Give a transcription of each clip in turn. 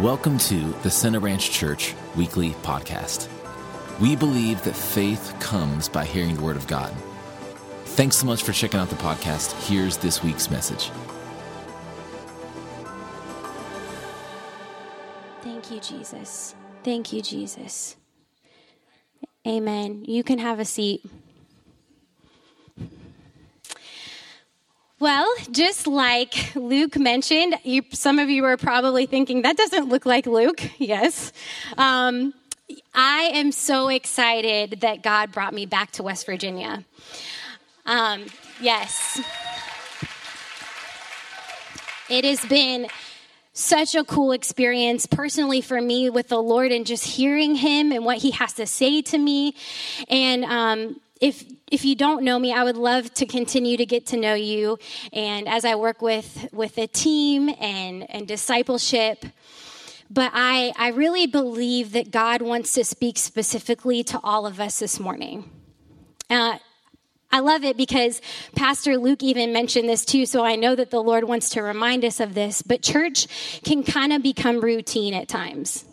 Welcome to the Center Branch Church Weekly Podcast. We believe that faith comes by hearing the Word of God. Thanks so much for checking out the podcast. Here's this week's message. Thank you, Jesus. Thank you, Jesus. Amen. You can have a seat. Well, just like Luke mentioned, you, some of you are probably thinking, that doesn't look like Luke. Yes. Um, I am so excited that God brought me back to West Virginia. Um, yes. It has been such a cool experience personally for me with the Lord and just hearing Him and what He has to say to me. And um, if if you don't know me, I would love to continue to get to know you. And as I work with with a team and and discipleship, but I I really believe that God wants to speak specifically to all of us this morning. Uh, I love it because Pastor Luke even mentioned this too, so I know that the Lord wants to remind us of this. But church can kind of become routine at times.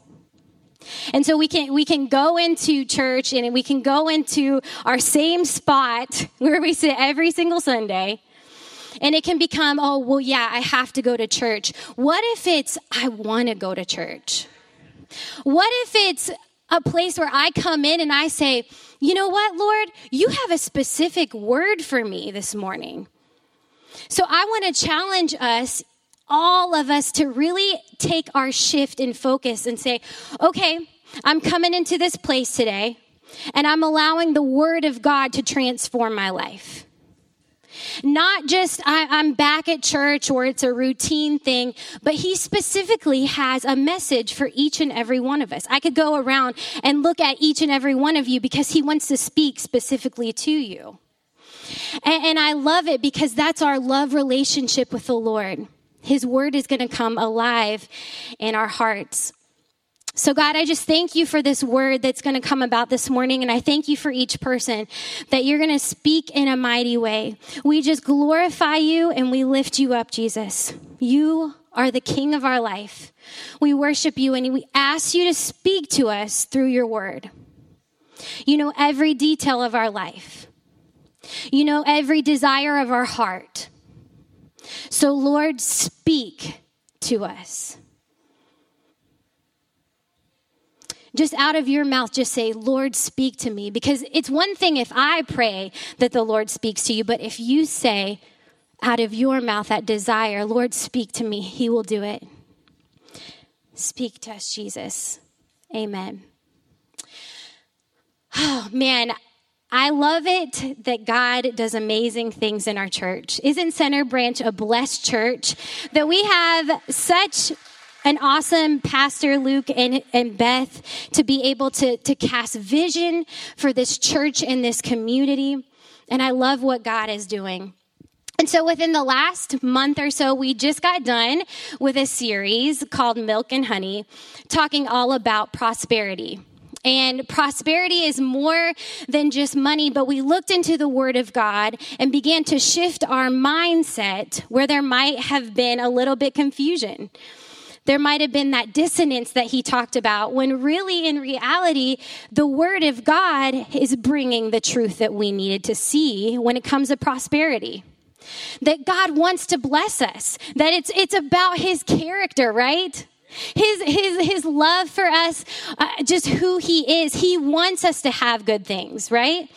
And so we can we can go into church and we can go into our same spot where we sit every single Sunday. And it can become, oh, well, yeah, I have to go to church. What if it's, I want to go to church? What if it's a place where I come in and I say, you know what, Lord, you have a specific word for me this morning. So I want to challenge us all of us to really take our shift in focus and say, okay, I'm coming into this place today and I'm allowing the Word of God to transform my life. Not just I, am back at church or it's a routine thing, but he specifically has a message for each and every one of us. I could go around and look at each and every one of you because he wants to speak specifically to you. And, and I love it because that's our love relationship with the Lord. His word is going to come alive in our hearts. So, God, I just thank you for this word that's going to come about this morning. And I thank you for each person that you're going to speak in a mighty way. We just glorify you and we lift you up, Jesus. You are the King of our life. We worship you and we ask you to speak to us through your word. You know every detail of our life, you know every desire of our heart. So, Lord, speak to us. Just out of your mouth, just say, Lord, speak to me. Because it's one thing if I pray that the Lord speaks to you, but if you say out of your mouth that desire, Lord, speak to me, He will do it. Speak to us, Jesus. Amen. Oh, man, I love it that God does amazing things in our church. Isn't Center Branch a blessed church? That we have such an awesome pastor, Luke and, and Beth, to be able to, to cast vision for this church and this community. And I love what God is doing. And so within the last month or so, we just got done with a series called Milk and Honey, talking all about prosperity. And prosperity is more than just money, but we looked into the Word of God and began to shift our mindset where there might have been a little bit confusion. There might have been that dissonance that he talked about when really in reality, the Word of God is bringing the truth that we needed to see when it comes to prosperity that God wants to bless us, that it's, it's about his character, right? His, his, his love for us, uh, just who he is. He wants us to have good things, right?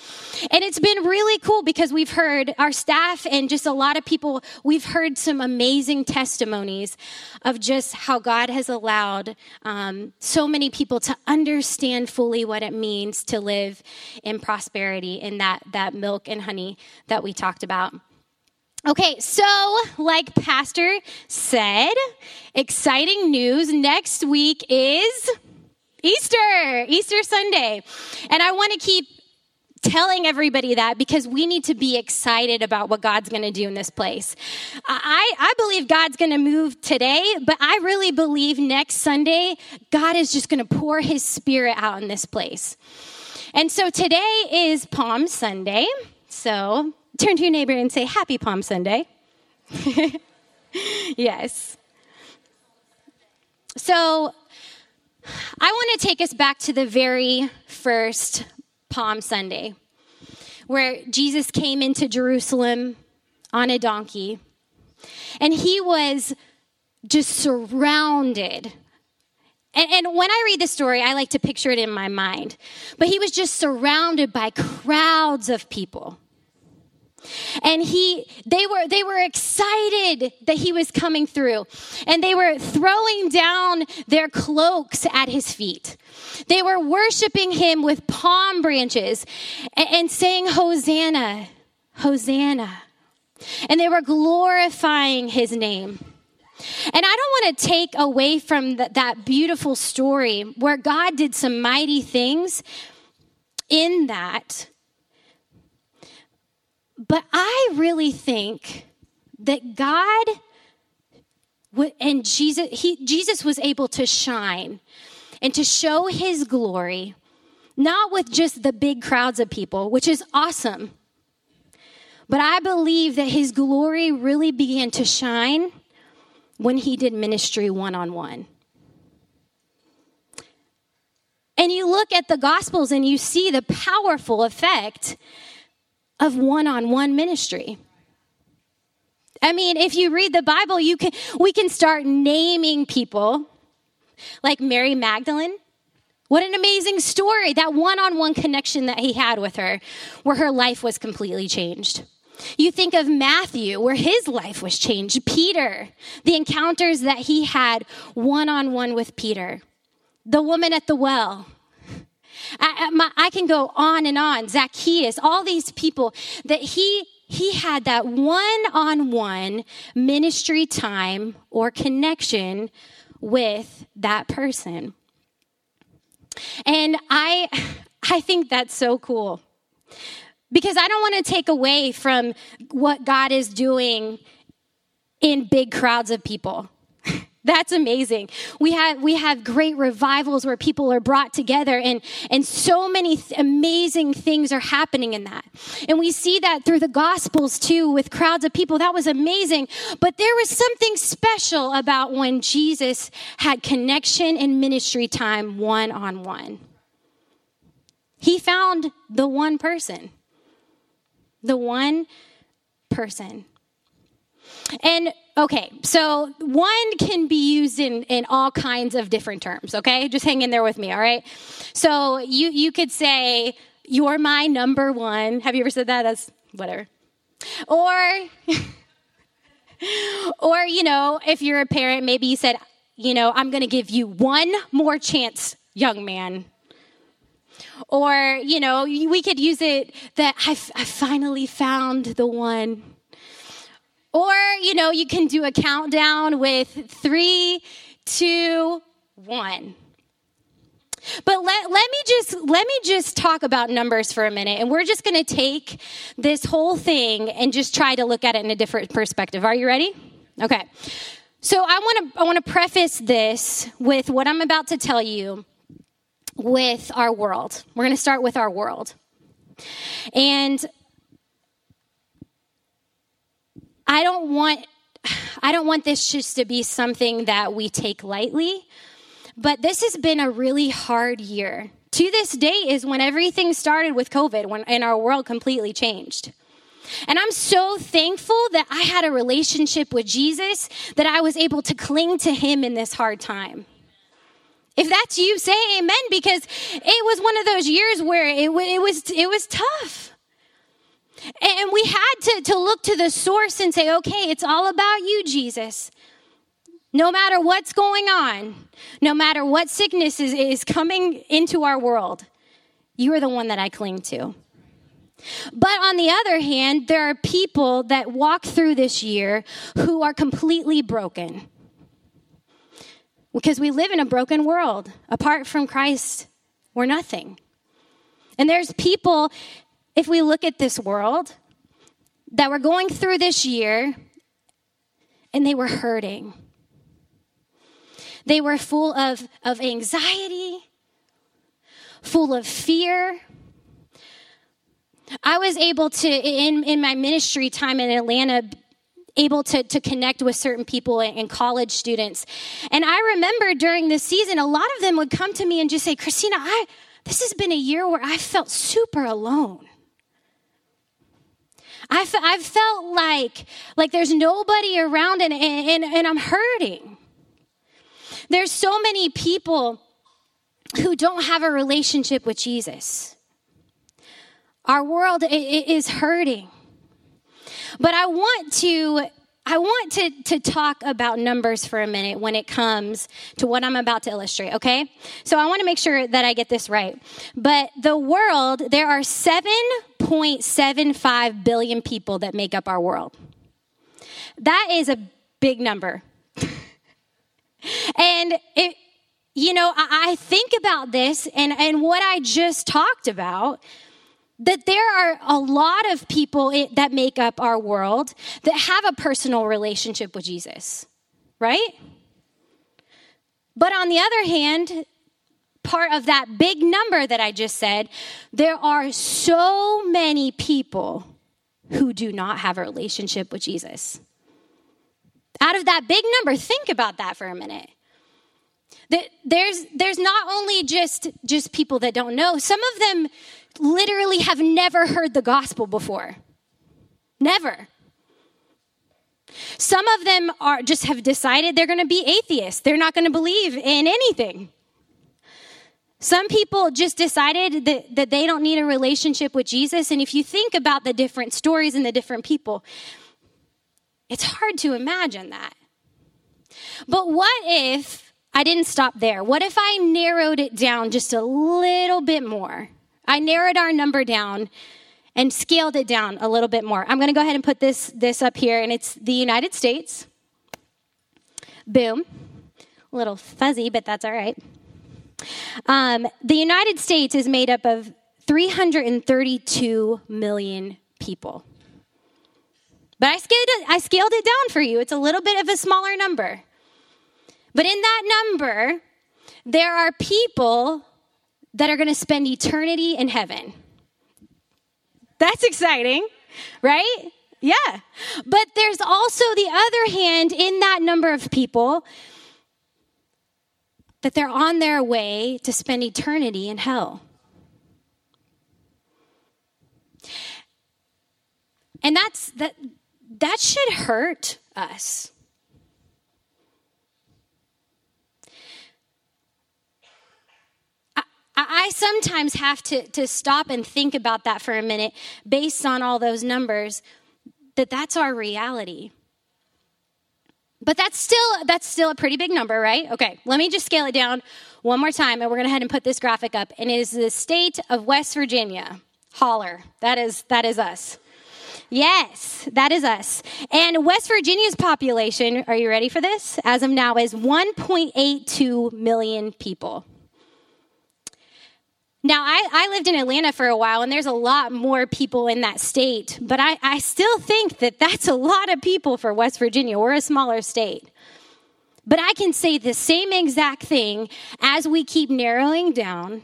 And it's been really cool because we've heard our staff and just a lot of people, we've heard some amazing testimonies of just how God has allowed um, so many people to understand fully what it means to live in prosperity in that, that milk and honey that we talked about. Okay, so like Pastor said, exciting news. Next week is Easter, Easter Sunday. And I want to keep telling everybody that because we need to be excited about what God's going to do in this place. I, I believe God's going to move today, but I really believe next Sunday, God is just going to pour his spirit out in this place. And so today is Palm Sunday. So Turn to your neighbor and say, Happy Palm Sunday. yes. So I want to take us back to the very first Palm Sunday, where Jesus came into Jerusalem on a donkey. And he was just surrounded. And, and, when I read the story, I like to picture it in my mind. But he was just surrounded by crowds of people. And he they were they were excited that he was coming through. And they were throwing down their cloaks at his feet. They were worshiping him with palm branches and, and saying Hosanna, Hosanna. And they were glorifying his name. And I don't want to take away from that beautiful story where God did some mighty things in that. But I really think that God and Jesus, he, Jesus was able to shine and to show his glory, not with just the big crowds of people, which is awesome. But I believe that his glory really began to shine when he did ministry one on one. And you look at the Gospels and you see the powerful effect of one on one ministry. I mean, if you read the Bible, you can, we can start naming people like Mary Magdalene. What an amazing story, that one on one connection that he had with her, where her life was completely changed. You think of Matthew, where his life was changed. Peter, the encounters that he had one on one with Peter. The woman at the well. I, my, I, can go on and on. Zacchaeus, all these people that he he had that one on one ministry time or connection with that person. And I I think that's so cool because I don't want to take away from what God is doing in big crowds of people. That's amazing. We have we have great revivals where people are brought together and and so many th- amazing things are happening in that. And we see that through the gospels too with crowds of people. That was amazing. But there was something special about when Jesus had connection and ministry time one on one. He found the one person the one person. And okay, so one can be used in, in all kinds of different terms, okay? Just hang in there with me, all right? So you, you could say, You're my number one. Have you ever said that? That's whatever. Or, or, you know, if you're a parent, maybe you said, You know, I'm to give you one more chance, young man. Or, you know, we could use it that I've, I finally found the one. Or, you know, you can do a countdown with three, two, one. But let, let me just let me just talk about numbers for a minute and we're just going to take this whole thing and just try to look at it in a different perspective. Are you ready? Okay. So I want to I want to preface this with what I'm about to tell you with our world. We're going to start with our world. And I don't want I don't want this just to be something that we take lightly, but this has been a really hard year. To this day is when everything started with COVID, when and our world completely changed. And I'm so thankful that I had a relationship with Jesus that I was able to cling to him in this hard time. If that's you, say amen because it was one of those years where it, it was it was tough. And we had to, to look to the source and say, okay, it's all about you, Jesus. No matter what's going on, no matter what sickness is, is coming into our world, you are the one that I cling to. But on the other hand, there are people that walk through this year who are completely broken because we live in a broken world. Apart from Christ, we're nothing. And there's people, if we look at this world, that were going through this year and they were hurting. They were full of, of anxiety, full of fear. I was able to, in, in my ministry time in Atlanta, able to, to connect with certain people and, college students. And I remember during this season, a lot of them would come to me and just say, Christina, I, this has been a year where I felt super alone. I've felt like, like there's nobody around and, and, and I'm hurting. There's so many people who don't have a relationship with Jesus. Our world is hurting. But I want to I want to, to talk about numbers for a minute when it comes to what I'm about to illustrate, okay? So I want to make sure that I get this right. But the world, there are 7.75 billion people that make up our world. That is a big number. and it, you know, I, I think about this and, and what I just talked about that there are a lot of people that make up our world that have a personal relationship with Jesus, right? But on the other hand, part of that big number that I just said, there are so many people who do not have a relationship with Jesus. Out of that big number, think about that for a minute. There's there's not only just just people that don't know. Some of them literally have never heard the gospel before. Never. Some of them are just have decided they're going to be atheists. They're not going to believe in anything. Some people just decided that, that they don't need a relationship with Jesus. And if you think about the different stories and the different people, it's hard to imagine that. But what if I didn't stop there? What if I narrowed it down just a little bit more? I narrowed our number down and scaled it down a little bit more. I'm going to go ahead and put this, this up here, and it's the United States. Boom. A little fuzzy, but that's all right. Um, the United States is made up of 332 million people. But I scaled, it, I scaled it down for you. It's a little bit of a smaller number. But in that number, there are people that are going to spend eternity in heaven. That's exciting, right? Yeah. But there's also the other hand in that number of people that they're on their way to spend eternity in hell. And that's that that should hurt us. I sometimes have to, to stop and think about that for a minute based on all those numbers, that that's our reality. But that's still that's still a pretty big number, right? Okay, let me just scale it down one more time and we're to head and put this graphic up. And it is the state of West Virginia. Holler. That is that is us. Yes, that is us. And West Virginia's population, are you ready for this? As of now is 1.82 million people. Now, I, I, lived in Atlanta for a while, and there's a lot more people in that state, but I, I still think that that's a lot of people for West Virginia. We're a smaller state. But I can say the same exact thing as we keep narrowing down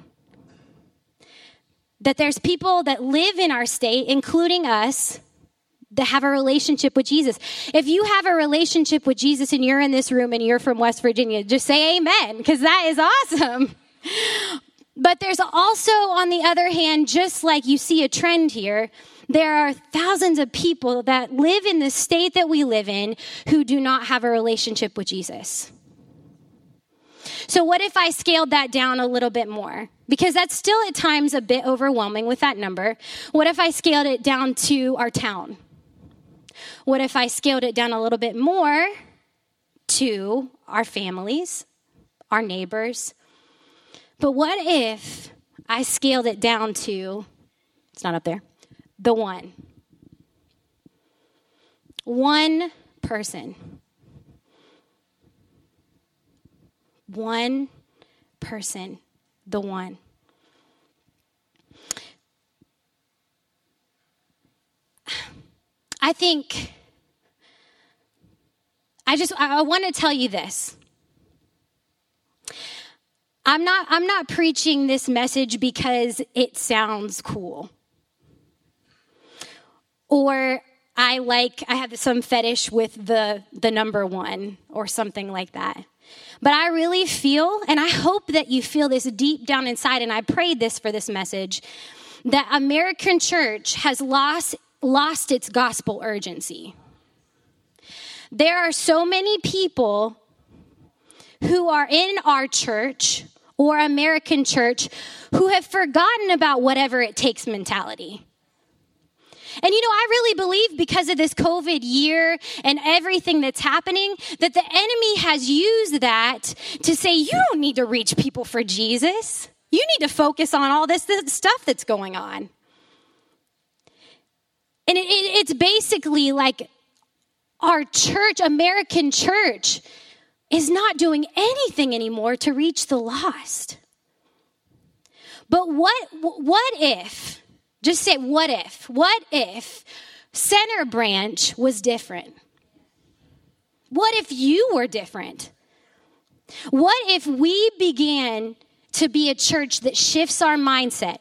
that there's people that live in our state, including us, that have a relationship with Jesus. If you have a relationship with Jesus and you're in this room and you're from West Virginia, just say amen, because that is awesome. But there's also, on the other hand, just like you see a trend here, there are thousands of people that live in the state that we live in who do not have a relationship with Jesus. So, what if I scaled that down a little bit more? Because that's still at times a bit overwhelming with that number. What if I scaled it down to our town? What if I scaled it down a little bit more to our families, our neighbors, but what if I scaled it down to, it's not up there, the one? One person. One person, the one. I think, I just, I want to tell you this. I'm not, I'm not preaching this message because it sounds cool. Or I like I have some fetish with the the number 1 or something like that. But I really feel and I hope that you feel this deep down inside and I prayed this for this message that American church has lost lost its gospel urgency. There are so many people who are in our church or American church who have forgotten about whatever it takes mentality. And you know, I really believe because of this COVID year and everything that's happening, that the enemy has used that to say, you don't need to reach people for Jesus. You need to focus on all this, this stuff that's going on. And it, it, it's basically like our church, American church, is not doing anything anymore to reach the lost. But what, what if, just say, what if, what if Center Branch was different? What if you were different? What if we began to be a church that shifts our mindset?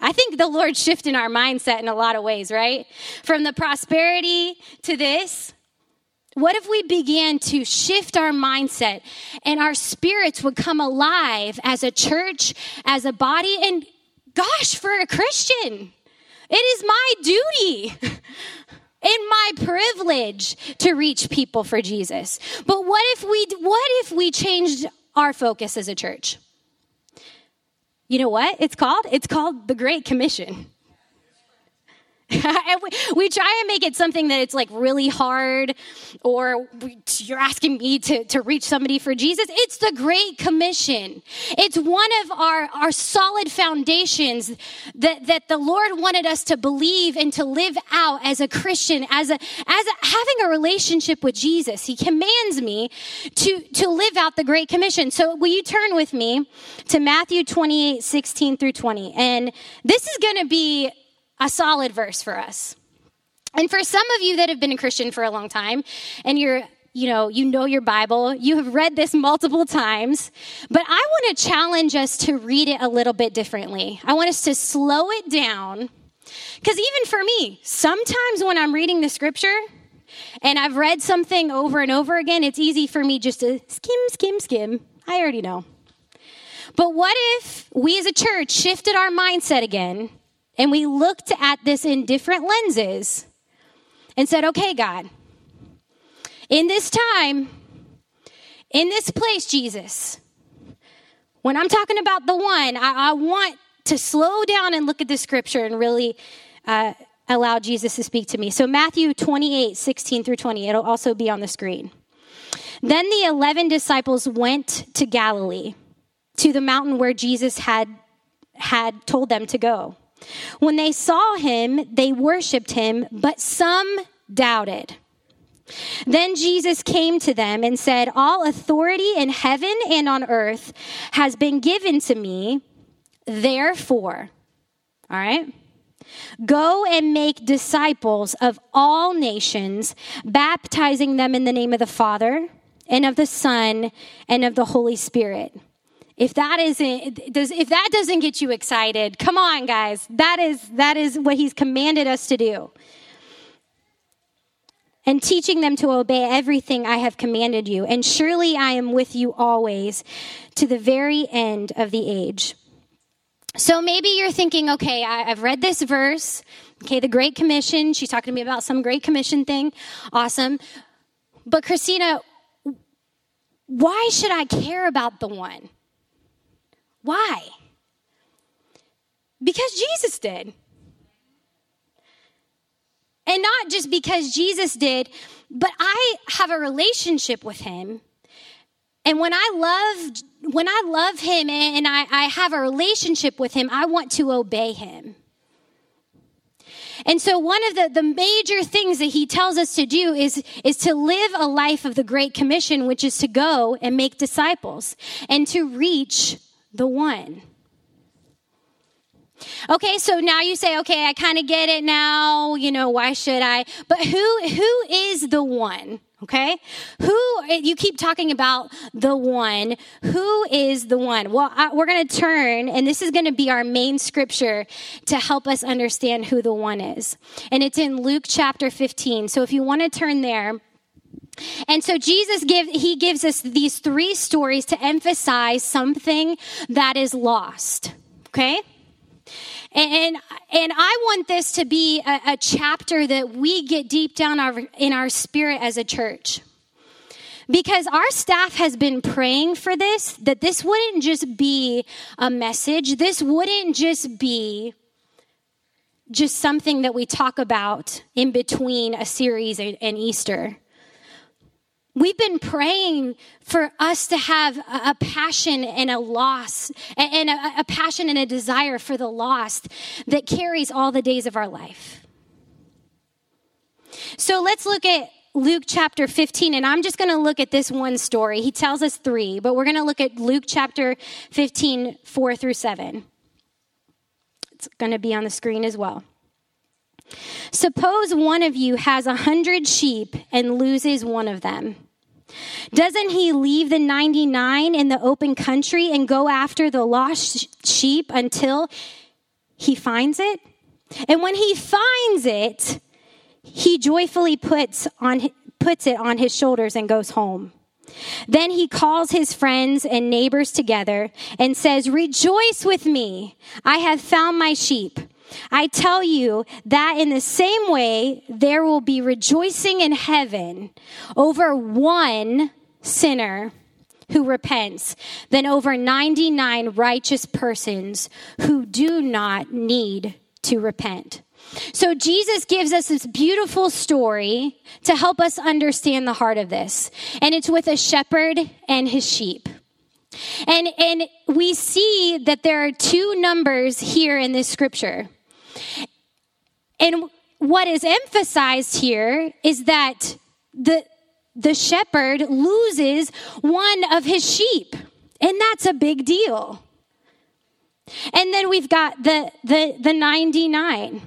I think the Lord's shifting our mindset in a lot of ways, right? From the prosperity to this. What if we began to shift our mindset and our spirits would come alive as a church, as a body, and gosh, for a Christian, it is my duty and my privilege to reach people for Jesus. But what if we what if we changed our focus as a church? You know what it's called? It's called the Great Commission. we, we, try and make it something that it's like really hard or we, you're asking me to, to reach somebody for jesus. It's the great commission. It's one of our, our solid foundations that, that the lord wanted us to believe and to live out as a christian as a as a, having a relationship with jesus. He commands me to to live out the great commission. So will you turn with me to matthew 28 16 through 20 and this is going to be a solid verse for us. And for some of you that have been a Christian for a long time and you're you know, you know your Bible, you have read this multiple times, but I want to challenge us to read it a little bit differently. I want us to slow it down. Because even for me, sometimes when I'm reading the scripture and I've read something over and over again, it's easy for me just to skim, skim, skim. I already know. But what if we as a church shifted our mindset again and we looked at this in different lenses and said, okay, God, in this time, in this place, Jesus, when I'm talking about the one, I, I want to slow down and look at the scripture and really uh, allow Jesus to speak to me. So, Matthew 28 16 through 20, it'll also be on the screen. Then the 11 disciples went to Galilee, to the mountain where Jesus had, had told them to go. When they saw him, they worshiped him, but some doubted. Then Jesus came to them and said, All authority in heaven and on earth has been given to me. Therefore, all right, go and make disciples of all nations, baptizing them in the name of the Father and of the Son and of the Holy Spirit if that isn't does if that doesn't get you excited come on guys that is that is what he's commanded us to do and teaching them to obey everything I have commanded you. And surely I am with you always to the very end of the age. So maybe you're thinking, okay, I, have read this verse. Okay, the Great Commission. She's talking to me about some Great Commission thing. Awesome. But Christina, why should I care about the one? Why? Because Jesus did. And not just because Jesus did, but I have a relationship with him. And when I love when I love him and I, I have a relationship with him, I want to obey him. And so one of the, the major things that he tells us to do is, is to live a life of the Great Commission, which is to go and make disciples and to reach the one. Okay, so now you say, okay, I kind of get it now. You know, why should I? But who who is the one? Okay, who you keep talking about the one? Who is the one? Well, I, we're going to turn, and this is going to be our main scripture to help us understand who the one is, and it's in Luke chapter 15. So if you want to turn there. And so Jesus give he gives us these three stories to emphasize something that is lost. Okay? And, and I want this to be a, a chapter that we get deep down our, in our spirit as a church. Because our staff has been praying for this, that this wouldn't just be a message. This wouldn't just be just something that we talk about in between a series and Easter We've been praying for us to have a, passion and a loss, and a, a passion and a desire for the lost that carries all the days of our life. So let's look at Luke chapter 15, and I'm just going to look at this one story. He tells us three, but we're going to look at Luke chapter 15, 4 through 7. It's going to be on the screen as well. Suppose one of you has a hundred sheep and loses one of them. Doesn't he leave the 99 in the open country and go after the lost sheep until he finds it? And when he finds it, he joyfully puts on puts it on his shoulders and goes home. Then he calls his friends and neighbors together and says, "Rejoice with me. I have found my sheep." I tell you that in the same way, there will be rejoicing in heaven over one sinner who repents than over 99 righteous persons who do not need to repent. So Jesus gives us this beautiful story to help us understand the heart of this. And it's with a shepherd and his sheep. And, and we see that there are two numbers here in this scripture. And what is emphasized here is that the, the shepherd loses one of his sheep, and that's a big deal. And then we've got the, the, the 99.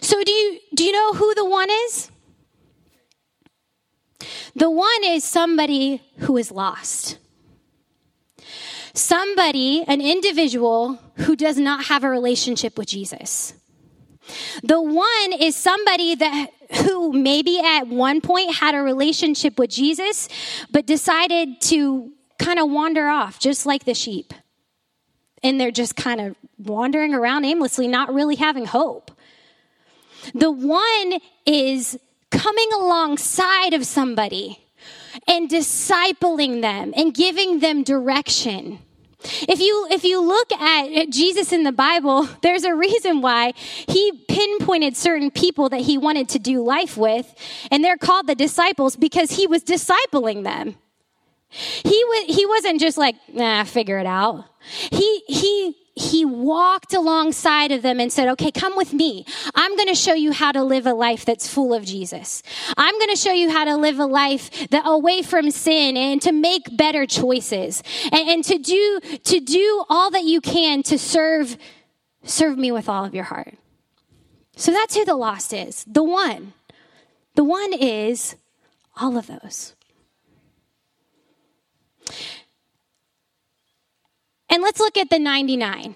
So do you, do you know who the one is? The one is somebody who is lost. Somebody, an individual who does not have a relationship with Jesus. The one is somebody that who maybe at one point had a relationship with Jesus, but decided to kind of wander off, just like the sheep. And they're just kind of wandering around aimlessly, not really having hope. The one is coming alongside of somebody and discipling them and giving them direction. If you if you look at Jesus in the Bible, there's a reason why he pinpointed certain people that he wanted to do life with, and they're called the disciples because he was discipling them. He was he wasn't just like, nah, figure it out. He he he walked alongside of them and said, okay, come with me. I'm going to show you how to live a life that's full of Jesus. I'm going to show you how to live a life that away from sin and to make better choices and, and to do, to do all that you can to serve, serve me with all of your heart. So that's who the lost is. The one. The one is all of those. And let's look at the 99.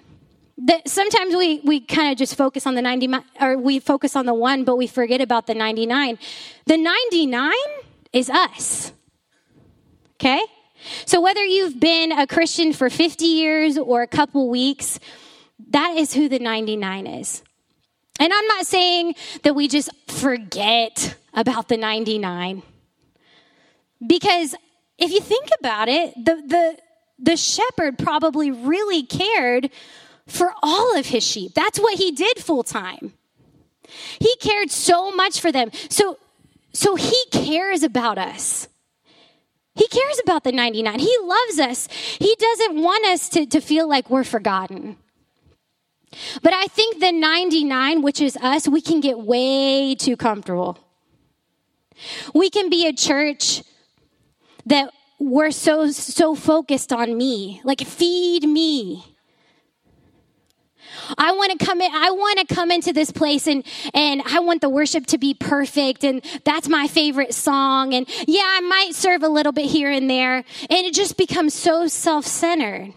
The, sometimes we, we kind of just focus on the 90, or we focus on the one, but we forget about the 99. The 99 is us. Okay? So whether you've been a Christian for 50 years or a couple weeks, that is who the 99 is. And I'm not saying that we just forget about the 99. Because if you think about it, the, the, the shepherd probably really cared for all of his sheep. That's what he did full time. He cared so much for them. So, so he cares about us. He cares about the 99. He loves us. He doesn't want us to, to feel like we're forgotten. But I think the 99, which is us, we can get way too comfortable. We can be a church that we're so so focused on me like feed me I want to come in, I want to come into this place and, and I want the worship to be perfect. And that's my favorite song. And yeah, I might serve a little bit here and there. And it just becomes so self centered.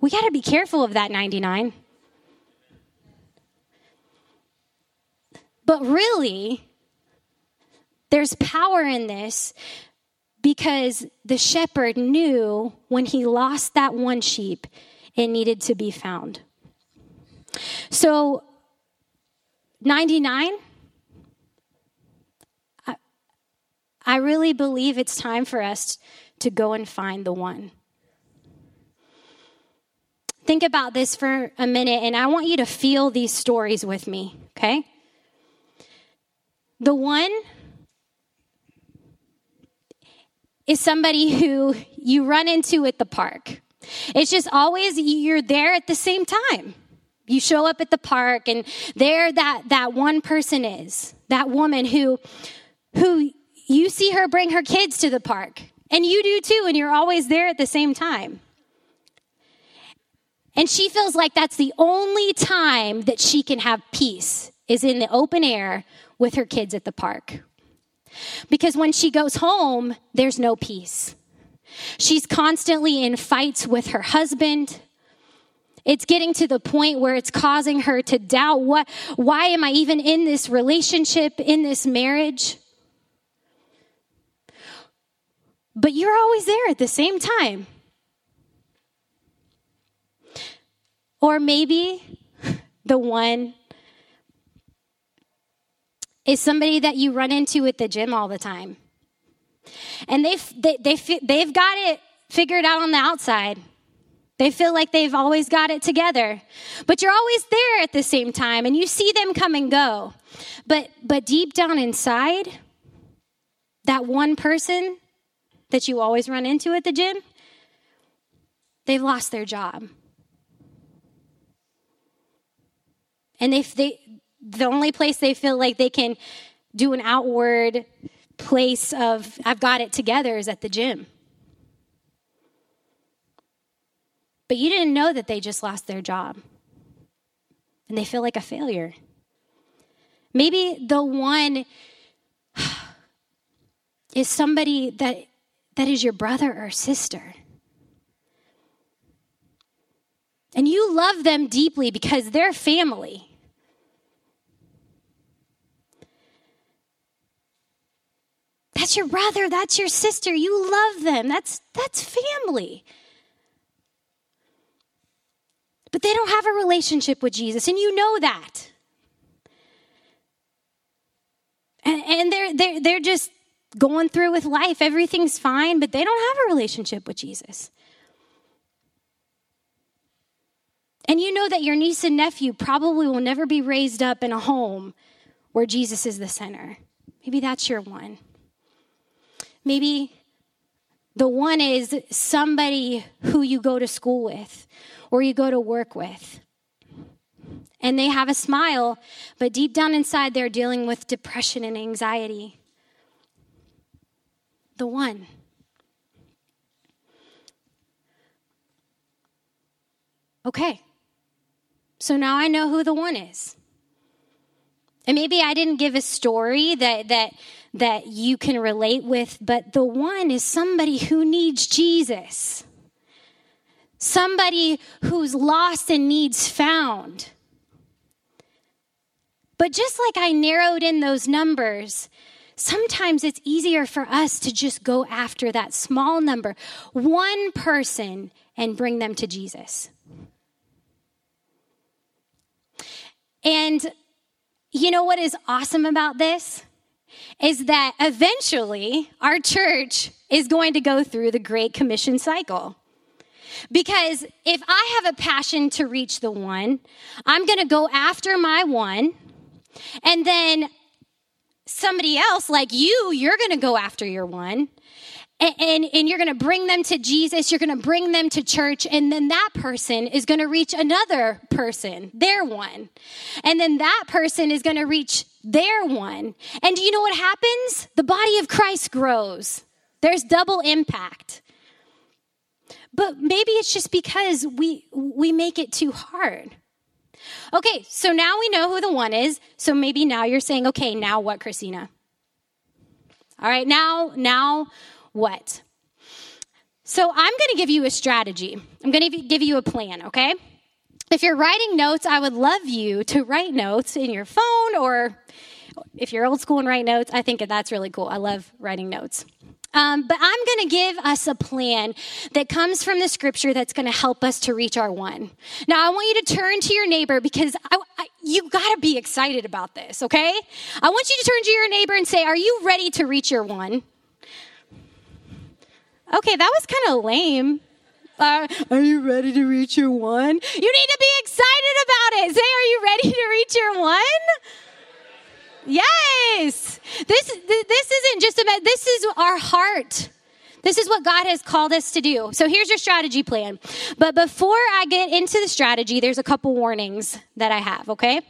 We got to be careful of that 99. But really, there's power in this because the shepherd knew when he lost that one sheep, it needed to be found. So, 99, I, I really believe it's time for us to go and find the one. Think about this for a minute, and I want you to feel these stories with me, okay? The one is somebody who you run into at the park. It's just always you're there at the same time. You show up at the park and there that that one person is. That woman who who you see her bring her kids to the park. And you do too and you're always there at the same time. And she feels like that's the only time that she can have peace is in the open air with her kids at the park. Because when she goes home, there's no peace. She's constantly in fights with her husband. It's getting to the point where it's causing her to doubt what why am I even in this relationship, in this marriage? But you're always there at the same time. Or maybe the one is somebody that you run into at the gym all the time. And they've, they, they, they've got it figured out on the outside. They feel like they've always got it together. But you're always there at the same time and you see them come and go. But but deep down inside, that one person that you always run into at the gym, they've lost their job. And they, they the only place they feel like they can do an outward place of I've got it together is at the gym. But you didn't know that they just lost their job. And they feel like a failure. Maybe the one is somebody that that is your brother or sister. And you love them deeply because they're family. That's your brother, that's your sister. You love them. That's that's family. But they don't have a relationship with Jesus, and you know that. And, and they're, they're, they're just going through with life. Everything's fine, but they don't have a relationship with Jesus. And you know that your niece and nephew probably will never be raised up in a home where Jesus is the center. Maybe that's your one. Maybe the one is somebody who you go to school with or you go to work with. And they have a smile, but deep down inside, they're dealing with depression and anxiety. The one. Okay. So now I know who the one is. And maybe I didn't give a story that, that that you can relate with, but the one is somebody who needs Jesus. Somebody who's lost and needs found. But just like I narrowed in those numbers, sometimes it's easier for us to just go after that small number, one person, and bring them to Jesus. And you know what is awesome about this? is that eventually our church is going to go through the Great Commission cycle. Because if I have a passion to reach the one, I'm going to go after my one, and then somebody else like you, you're going to go after your one and, and, and you're going to bring them to Jesus, you're going to bring them to church, and then that person is going to reach another person, their one. And then that person is going to reach their one. And do you know what happens? The body of Christ grows. There's double impact. but maybe it's just because we we make it too hard. Okay, so now we know who the one is. So maybe now you're saying, okay, now what, Christina? All right, now, now what? So I'm going to give you a strategy. I'm going to give you a plan, okay? If you're writing notes, I would love you to write notes in your phone or if you're old school and write notes, I think that's really cool. I love writing notes. Um, but I'm going to give us a plan that comes from the scripture that's going to help us to reach our one. Now, I want you to turn to your neighbor because I, I, you got to be excited about this, okay? I want you to turn to your neighbor and say, Are you ready to reach your one? Okay, that was kind of lame. Uh, are you ready to reach your one? You need to be excited about it. Say, Are you ready to reach your one? Yes. This, this isn't just about, this is our heart. This is what God has called us to do. So here's your strategy plan. But before I get into the strategy, there's a couple warnings that I have, okay?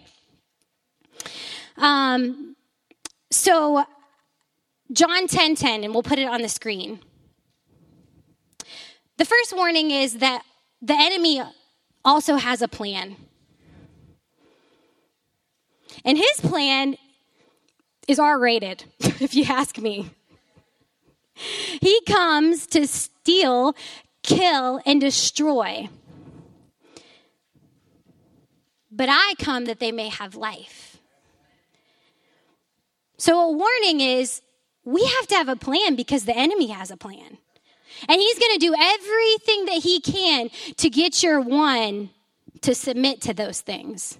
Um, so John 10 10, and we'll put it on the screen. The first warning is that the enemy also has a plan. And his plan is R rated, if you ask me. He comes to steal, kill, and destroy. But I come that they may have life. So, a warning is we have to have a plan because the enemy has a plan. And he's going to do everything that he can to get your one to submit to those things.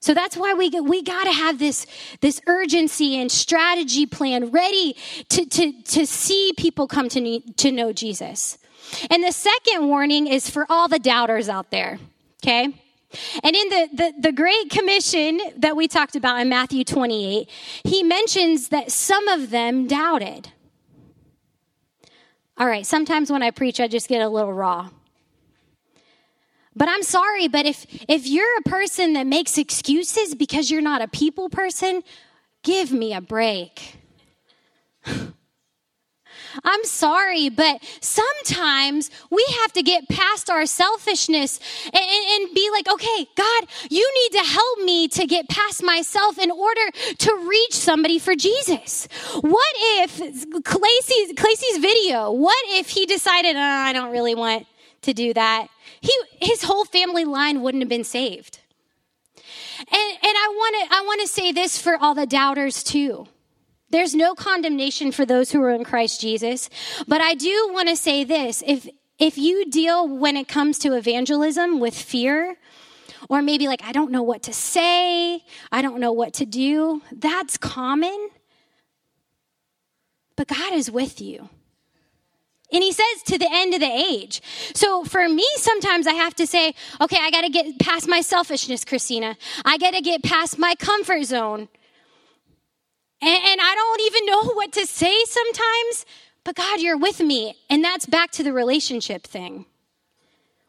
So that's why we, we got to have this, this urgency and strategy plan ready to, to, to see people come to, need, to know Jesus. And the second warning is for all the doubters out there, okay? And in the, the, the, Great Commission that we talked about in Matthew 28, he mentions that some of them doubted. All right, sometimes when I preach, I just get a little raw. But I'm sorry, but if, if you're a person that makes excuses because you're not a people person, give me a break. I'm sorry, but sometimes we have to get past our selfishness and, and, and, be like, okay, God, you need to help me to get past myself in order to reach somebody for Jesus. What if Clayce's, Clayce's video, what if he decided, oh, I don't really want to do that? he, his whole family line wouldn't have been saved. And, and I want to I want to say this for all the doubters too. There's no condemnation for those who are in Christ Jesus, but I do want to say this: if if you deal when it comes to evangelism with fear, or maybe like I don't know what to say, I don't know what to do, that's common. But God is with you. And he says to the end of the age. So for me, sometimes I have to say, okay, I got to get past my selfishness, Christina. I got to get past my comfort zone. And, and, I don't even know what to say sometimes, but God, you're with me. And that's back to the relationship thing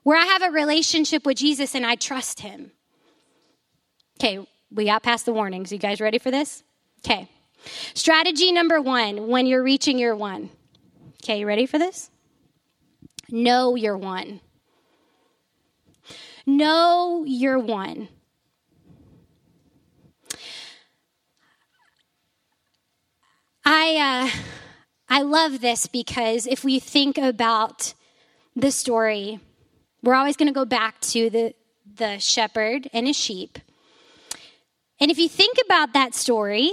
where I have a relationship with Jesus and I trust him. Okay, we got past the warnings. You guys ready for this? Okay. Strategy number one when you're reaching your one Okay, you ready for this? Know you're one. Know you're one. I uh, I love this because if we think about the story, we're always going to go back to the the shepherd and his sheep. And if you think about that story,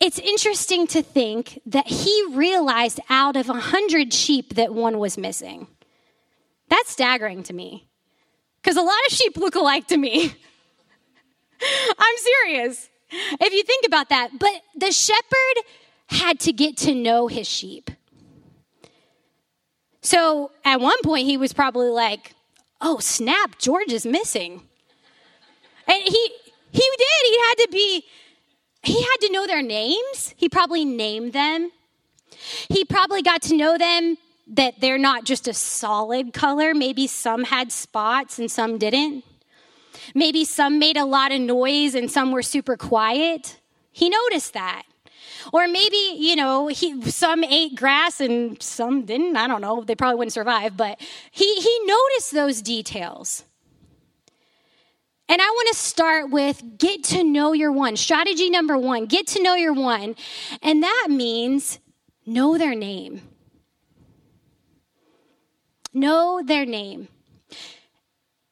it's interesting to think that he realized out of a hundred sheep that one was missing. That's staggering to me. Because a lot of sheep look alike to me. I'm serious. If you think about that. But the shepherd had to get to know his sheep. So at one point, he was probably like, oh, snap, George is missing. And he, he did. He had to be he had to know their names. He probably named them. He probably got to know them that they're not just a solid color. Maybe some had spots and some didn't. Maybe some made a lot of noise and some were super quiet. He noticed that. Or maybe, you know, he, some ate grass and some didn't. I don't know. They probably wouldn't survive, but he, he noticed those details. And I want to start with get to know your one. Strategy number one get to know your one. And that means know their name. Know their name.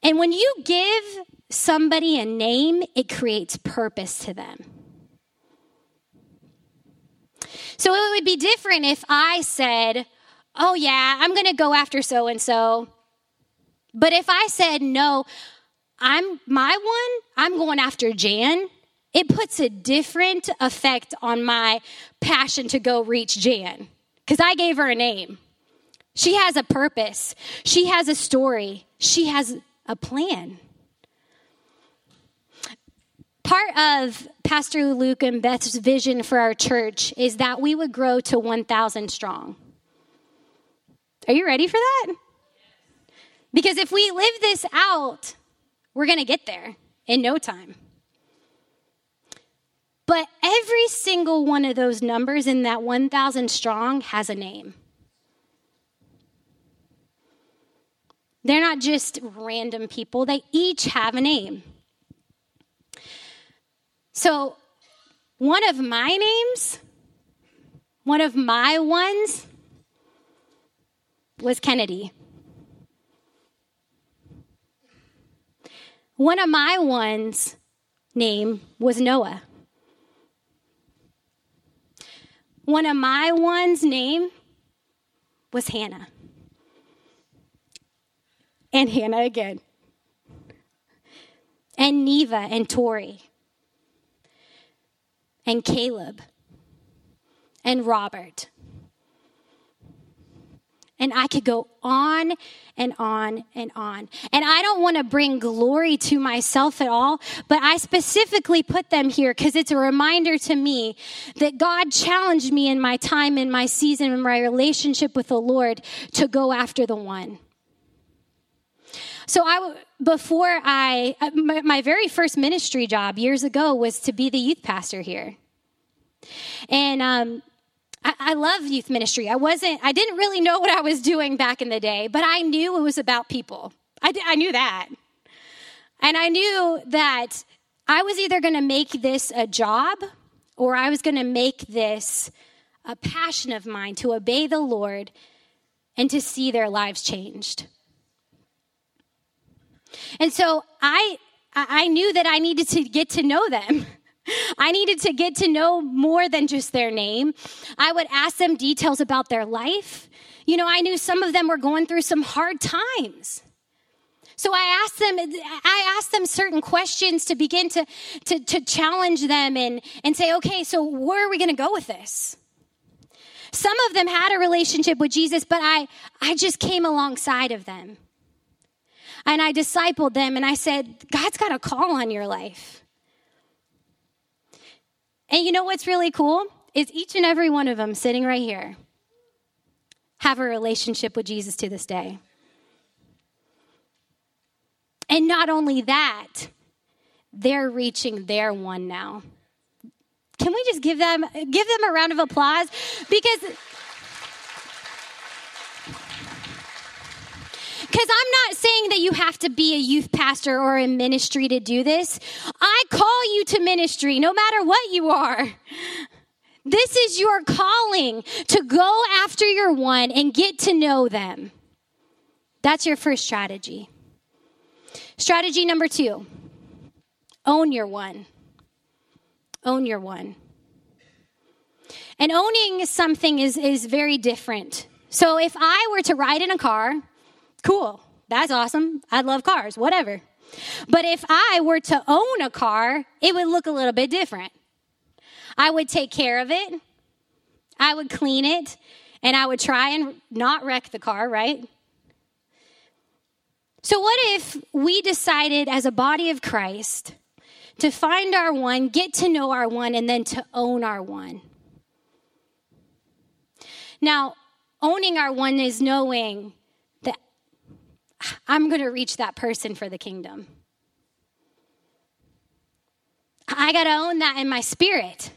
And when you give somebody a name, it creates purpose to them. So it would be different if I said, Oh, yeah, I'm going to go after so and so. But if I said, No, I'm my one, I'm going after Jan, it puts a different effect on my passion to go reach Jan because I gave her a name. She has a purpose, she has a story, she has a plan. Part of Pastor Luke and Beth's vision for our church is that we would grow to 1,000 strong. Are you ready for that? Because if we live this out, we're going to get there in no time. But every single one of those numbers in that 1,000 strong has a name. They're not just random people, they each have a name. So, one of my names, one of my ones, was Kennedy. One of my ones' name was Noah. One of my one's name was Hannah. And Hannah again. And Neva and Tori and Caleb and Robert. And I could go on and on and on. And I don't want to bring glory to myself at all, but I specifically put them here because it's a reminder to me that God challenged me in my time, in my season, in my relationship with the Lord to go after the one. So I, before I, uh, my, my very first ministry job years ago was to be the youth pastor here. And um, I, love youth ministry. I wasn't, I didn't really know what I was doing back in the day, but I knew it was about people. I, I knew that. And I knew that I was either going to make this a job or I was going to make this a passion of mine to obey the Lord and to see their lives changed. And so I, I knew that I needed to get to know them. I needed to get to know more than just their name. I would ask them details about their life. You know, I knew some of them were going through some hard times. So I asked them, I asked them certain questions to begin to, to, to challenge them and, and say, okay, so where are we going to go with this? Some of them had a relationship with Jesus, but I, I just came alongside of them and I discipled them and I said, God's got a call on your life. And you know what's really cool? Is each and every one of them sitting right here have a relationship with Jesus to this day. And not only that, they're reaching their one now. Can we just give them give them a round of applause because Because I'm not saying that you have to be a youth pastor or in ministry to do this. I call you to ministry no matter what you are. This is your calling to go after your one and get to know them. That's your first strategy. Strategy number two own your one. Own your one. And owning something is, is very different. So if I were to ride in a car Cool. That's awesome. I love cars, whatever. But if I were to own a car, it would look a little bit different. I would take care of it, I would clean it, and I would try and not wreck the car, right? So, what if we decided as a body of Christ to find our one, get to know our one, and then to own our one? Now, owning our one is knowing I'm going to reach that person for the kingdom. I got to own that in my spirit.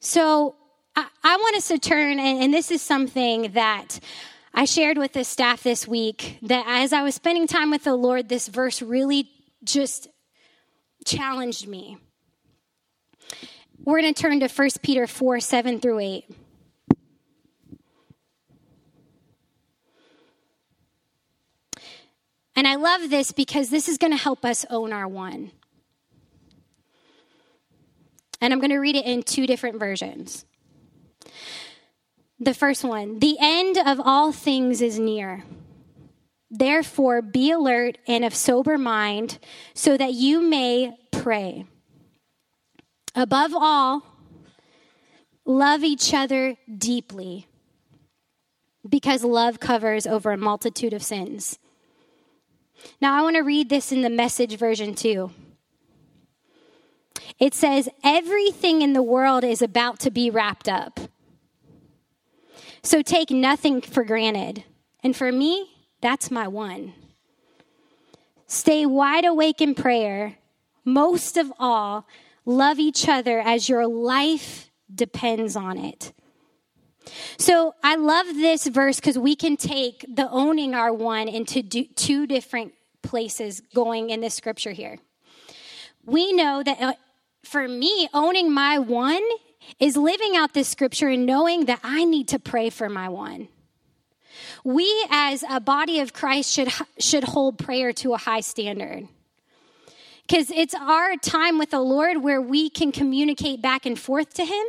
So I, I want us to turn, and, and this is something that I shared with the staff this week that as I was spending time with the Lord, this verse really just challenged me. We're going to turn to 1 Peter 4 7 through 8. And I love this because this is going to help us own our one. And I'm going to read it in two different versions. The first one The end of all things is near. Therefore, be alert and of sober mind so that you may pray. Above all, love each other deeply because love covers over a multitude of sins. Now, I want to read this in the message version too. It says, Everything in the world is about to be wrapped up. So take nothing for granted. And for me, that's my one. Stay wide awake in prayer. Most of all, love each other as your life depends on it. So I love this verse because we can take the owning our one into two different places going in this scripture here. We know that uh, for me, owning my one is living out this scripture and knowing that I need to pray for my one. We, as a body of Christ, should, should hold prayer to a high standard. Because it's our time with the Lord where we can communicate back and forth to Him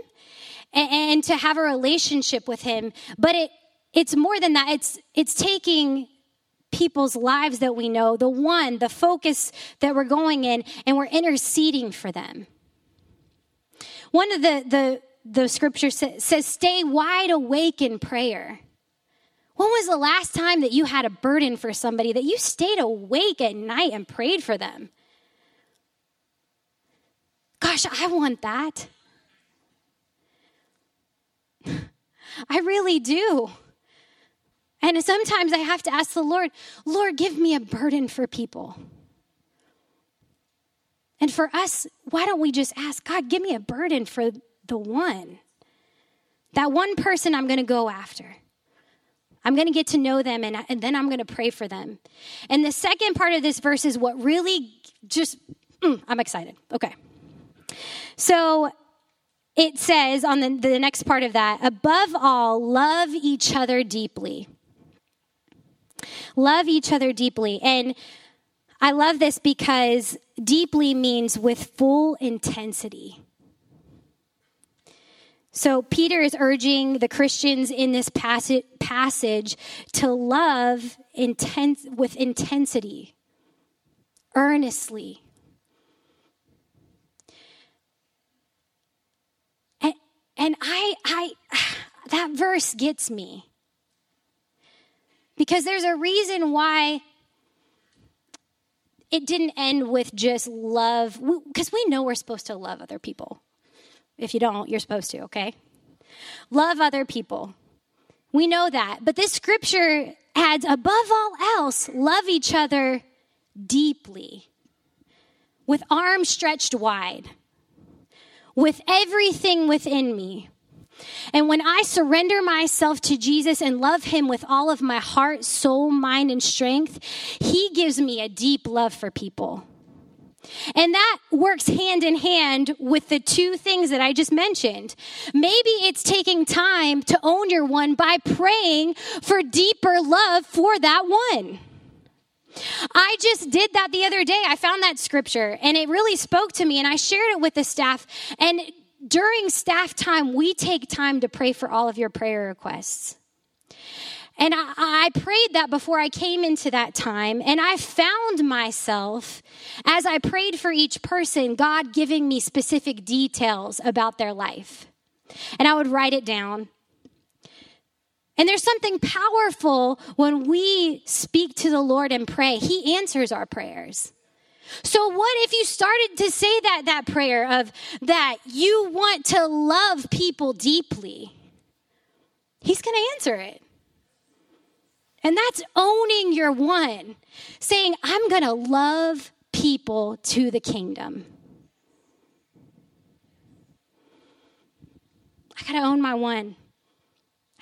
and, and to have a relationship with Him. But it, it's more than that, it's, it's taking people's lives that we know, the one, the focus that we're going in, and we're interceding for them. One of the, the, the scriptures says, stay wide awake in prayer. When was the last time that you had a burden for somebody that you stayed awake at night and prayed for them? Gosh, I want that. I really do. And sometimes I have to ask the Lord, Lord, give me a burden for people. And for us, why don't we just ask, God, give me a burden for the one? That one person I'm going to go after. I'm going to get to know them and, and then I'm going to pray for them. And the second part of this verse is what really just, mm, I'm excited. Okay. So it says on the, the next part of that, above all, love each other deeply. Love each other deeply. And I love this because deeply means with full intensity. So, Peter is urging the Christians in this passage to love intense, with intensity, earnestly. And, I, I, that verse gets me. Because there's a reason why it didn't end with just love, because we know we're supposed to love other people. If you don't, you're supposed to, okay? Love other people. We know that. But this scripture adds, above all else, love each other deeply, with arms stretched wide, with everything within me. And when I surrender myself to Jesus and love him with all of my heart, soul, mind, and strength, he gives me a deep love for people. And that works hand in hand with the two things that I just mentioned. Maybe it's taking time to own your one by praying for deeper love for that one. I just did that the other day. I found that scripture and it really spoke to me and I shared it with the staff. And during staff time, we take time to pray for all of your prayer requests. And I, I, prayed that before I came into that time. And I found myself, as I prayed for each person, God giving me specific details about their life. And I would write it down. And there's something powerful when we speak to the Lord and pray, He answers our prayers. So what if you started to say that that prayer of that you want to love people deeply? He's going to answer it. And that's owning your one, saying, I'm going to love people to the kingdom. I got to own my one.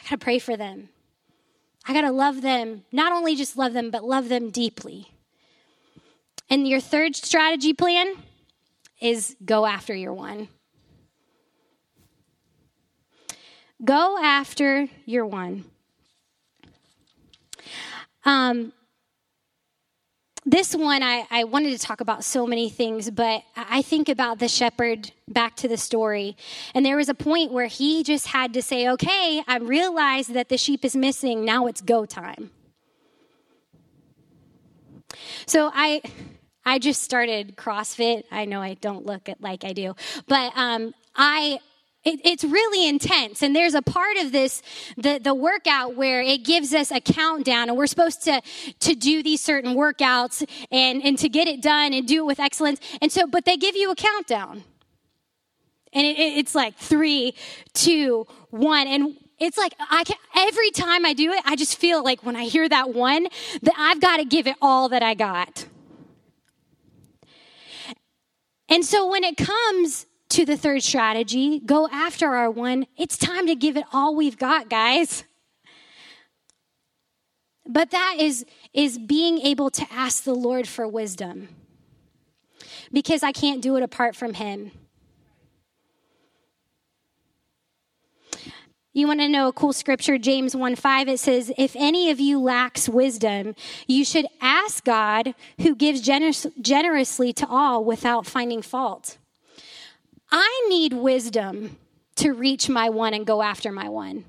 I got to pray for them. I got to love them, not only just love them, but love them deeply. And your third strategy plan is go after your one. Go after your one. Um, this one, I, I wanted to talk about so many things, but I think about the shepherd back to the story. And there was a point where he just had to say, okay, I realized that the sheep is missing. Now it's go time. So I. I just started CrossFit. I know I don't look like I do, but um, I it, it's really intense. And there's a part of this, the, the workout where it gives us a countdown and we're supposed to, to do these certain workouts and, and to get it done and do it with excellence. And so, but they give you a countdown. And it, it, it's like three, two, one. And it's like I can, every time I do it, I just feel like when I hear that one, that I've got to give it all that I got. And so when it comes to the third strategy go after our one. It's time to give it all we've got, guys. But that is, is being able to ask the Lord for wisdom because I can't do it apart from Him. You want to know a cool scripture, James 1 5, it says, If any of you lacks wisdom, you should ask God, who gives generous, generously to all without finding fault. I need wisdom to reach my one and go after my one.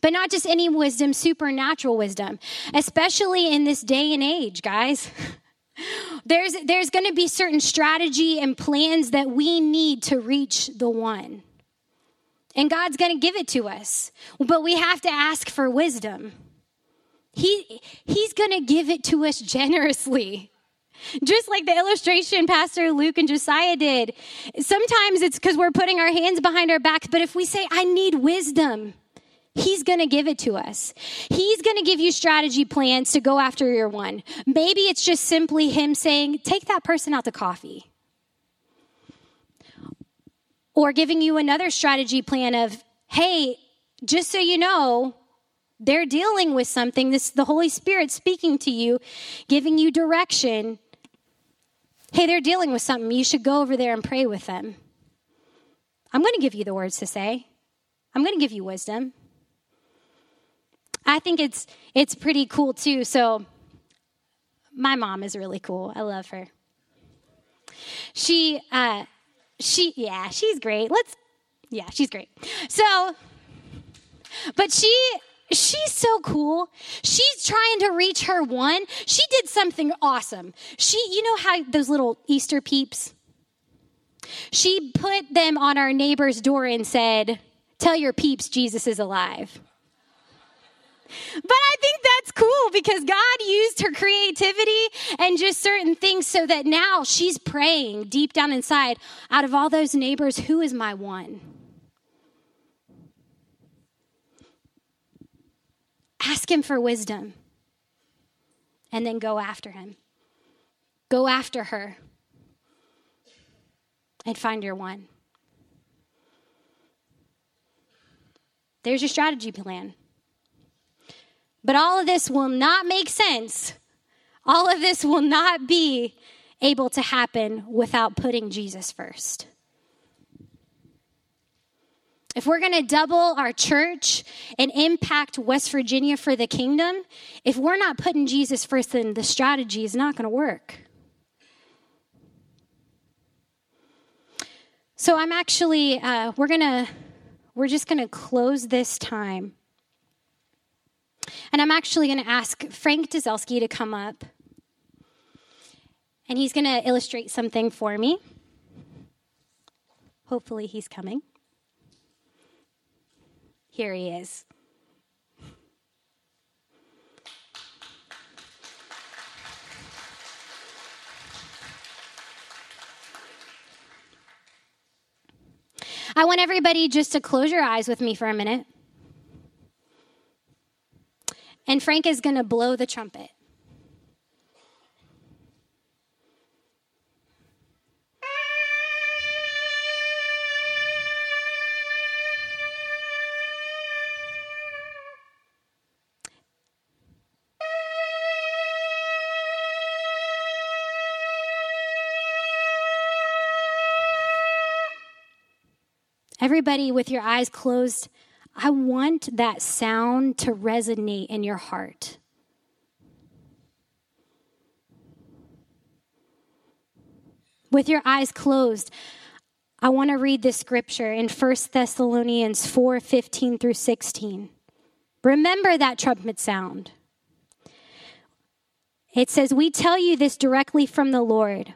But not just any wisdom, supernatural wisdom, especially in this day and age, guys. There's, there's going to be certain strategy and plans that we need to reach the one. And God's going to give it to us. But we have to ask for wisdom. He, he's going to give it to us generously. Just like the illustration Pastor Luke and Josiah did. Sometimes it's because we're putting our hands behind our backs, but if we say, I need wisdom, He's going to give it to us. He's going to give you strategy plans to go after your one. Maybe it's just simply Him saying, take that person out to coffee. Or giving you another strategy plan of, hey, just so you know, they're dealing with something. This the Holy Spirit speaking to you, giving you direction hey, they're dealing with something. You should go over there and pray with them. I'm going to give you the words to say. I'm going to give you wisdom. I think it's it's pretty cool too. So my mom is really cool. I love her. She uh she yeah, she's great. Let's yeah, she's great. So but she she's so cool. She's trying to reach her one. She did something awesome. She, you know how those little Easter peeps? She put them on our neighbor's door and said, Tell your peeps Jesus is alive. But I think that's cool because God used her creativity and just certain things so that now she's praying deep down inside out of all those neighbors, who is my one? Ask Him for wisdom and then go after Him. Go after her and find your one. There's your strategy plan. But all of this will not make sense. All of this will not be able to happen without putting Jesus first. If we're going to double our church and impact West Virginia for the kingdom, if we're not putting Jesus first, then the strategy is not going to work. So I'm actually, uh, we're going to, we're just going to close this time. And I'm actually going to ask Frank Dzelski to come up. And he's going to illustrate something for me. Hopefully, he's coming. Here he is. I want everybody just to close your eyes with me for a minute. And Frank is going to blow the trumpet. Everybody with your eyes closed, I want that sound to resonate in your heart. With your eyes closed, I want to read this scripture in 1 Thessalonians 4 15 through 16. Remember that trumpet sound. It says, We tell you this directly from the Lord.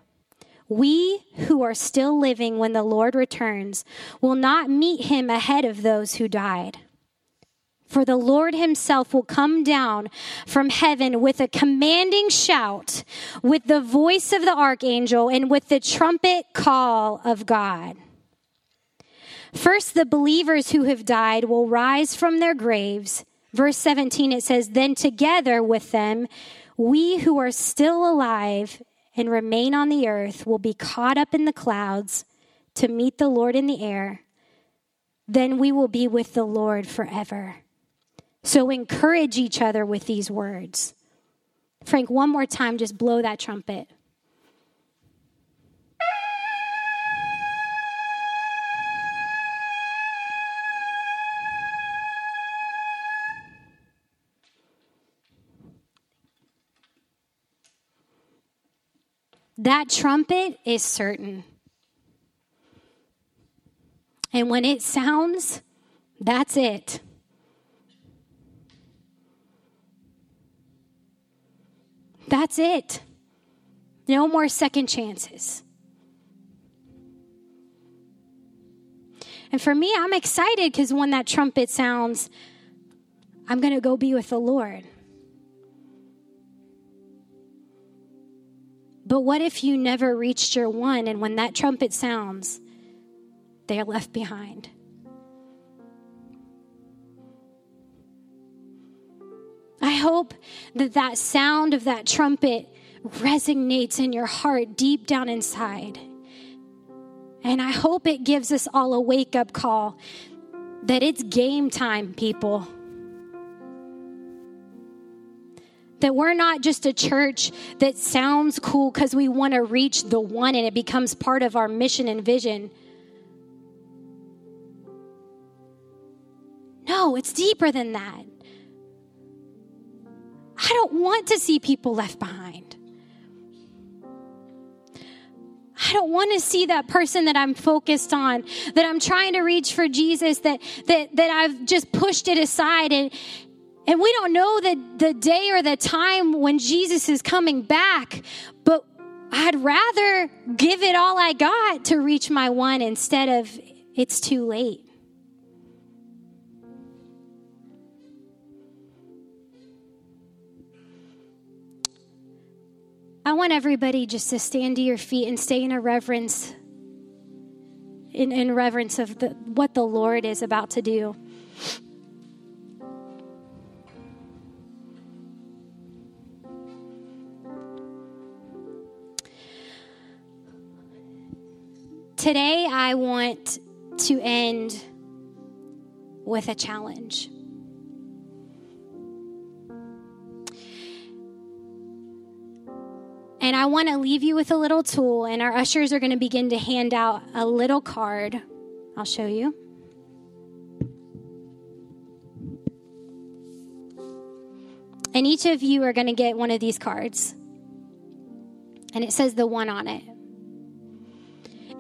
We who are still living when the Lord returns will not meet him ahead of those who died. For the Lord himself will come down from heaven with a commanding shout, with the voice of the archangel, and with the trumpet call of God. First, the believers who have died will rise from their graves. Verse 17, it says, Then together with them, we who are still alive and remain on the earth will be caught up in the clouds to meet the Lord in the air. Then we will be with the Lord forever. So encourage each other with these words. Frank, one more time, just blow that trumpet. That trumpet is certain. And when it sounds, that's it. That's it. No more second chances. And for me, I'm excited because when that trumpet sounds, I'm going to go be with the Lord. But what if you never reached your one and when that trumpet sounds, they are left behind? I hope that that sound of that trumpet resonates in your heart deep down inside. And I hope it gives us all a wake up call that it's game time, people. That we're not just a church that sounds cool because we want to reach the one and it becomes part of our mission and vision. No, it's deeper than that. I don't want to see people left behind. I don't want to see that person that I'm focused on, that I'm trying to reach for Jesus, that that that I've just pushed it aside and and we don't know the, the day or the time when Jesus is coming back, but I'd rather give it all I got to reach my one instead of it's too late. I want everybody just to stand to your feet and stay in a reverence, in, in reverence of the, what the Lord is about to do. Today, I want to end with a challenge. And I want to leave you with a little tool, and our ushers are going to begin to hand out a little card. I'll show you. And each of you are going to get one of these cards. And it says the one on it.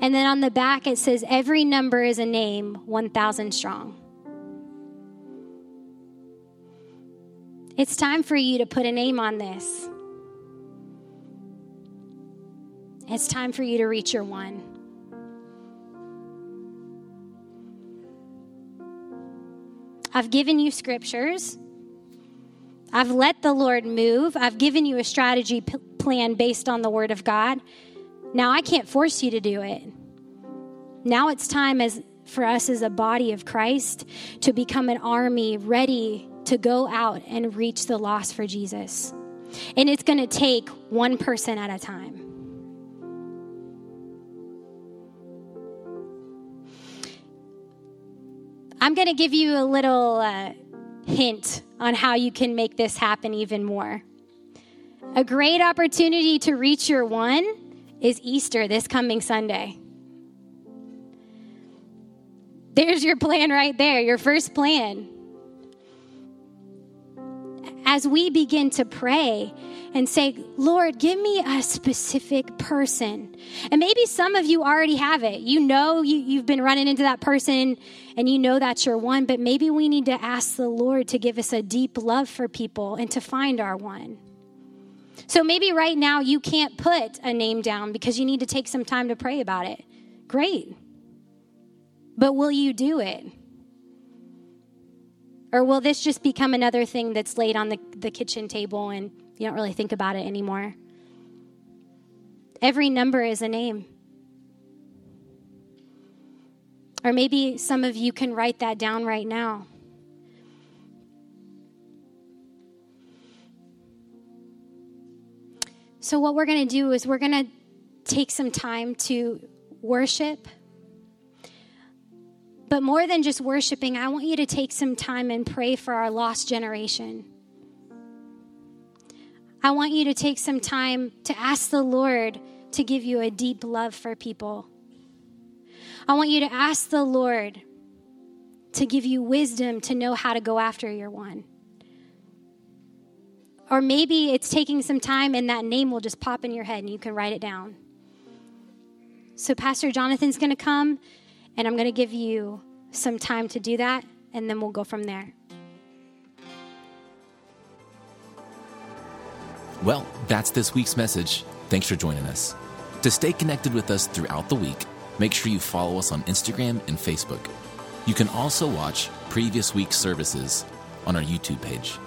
And then on the back, it says every number is a name, 1,000 strong. It's time for you to put a name on this. It's time for you to reach your one. I've given you scriptures. I've let the Lord move. I've given you a strategy p- plan based on the Word of God. Now I can't force you to do it. Now it's time as for us as a body of Christ to become an army ready to go out and reach the lost for Jesus. And it's going to take one person at a time. I'm going to give you a little uh, hint on how you can make this happen even more. A great opportunity to reach your one is Easter this coming Sunday. There's your plan right there, your first plan. As we begin to pray and say, Lord, give me a specific person. And maybe some of you already have it. You know you, you've been running into that person and you know that's your one, but maybe we need to ask the Lord to give us a deep love for people and to find our one. So maybe right now you can't put a name down because you need to take some time to pray about it. Great. But will you do it? Or will this just become another thing that's laid on the, the kitchen table and you don't really think about it anymore? Every number is a name. Or maybe some of you can write that down right now. So, what we're going to do is we're going to take some time to worship. But more than just worshiping, I want you to take some time and pray for our lost generation. I want you to take some time to ask the Lord to give you a deep love for people. I want you to ask the Lord to give you wisdom to know how to go after your one. Or maybe it's taking some time and that name will just pop in your head and you can write it down. So, Pastor Jonathan's going to come and I'm going to give you some time to do that, and then we'll go from there. Well, that's this week's message. Thanks for joining us. To stay connected with us throughout the week, make sure you follow us on Instagram and Facebook. You can also watch previous week's services on our YouTube page.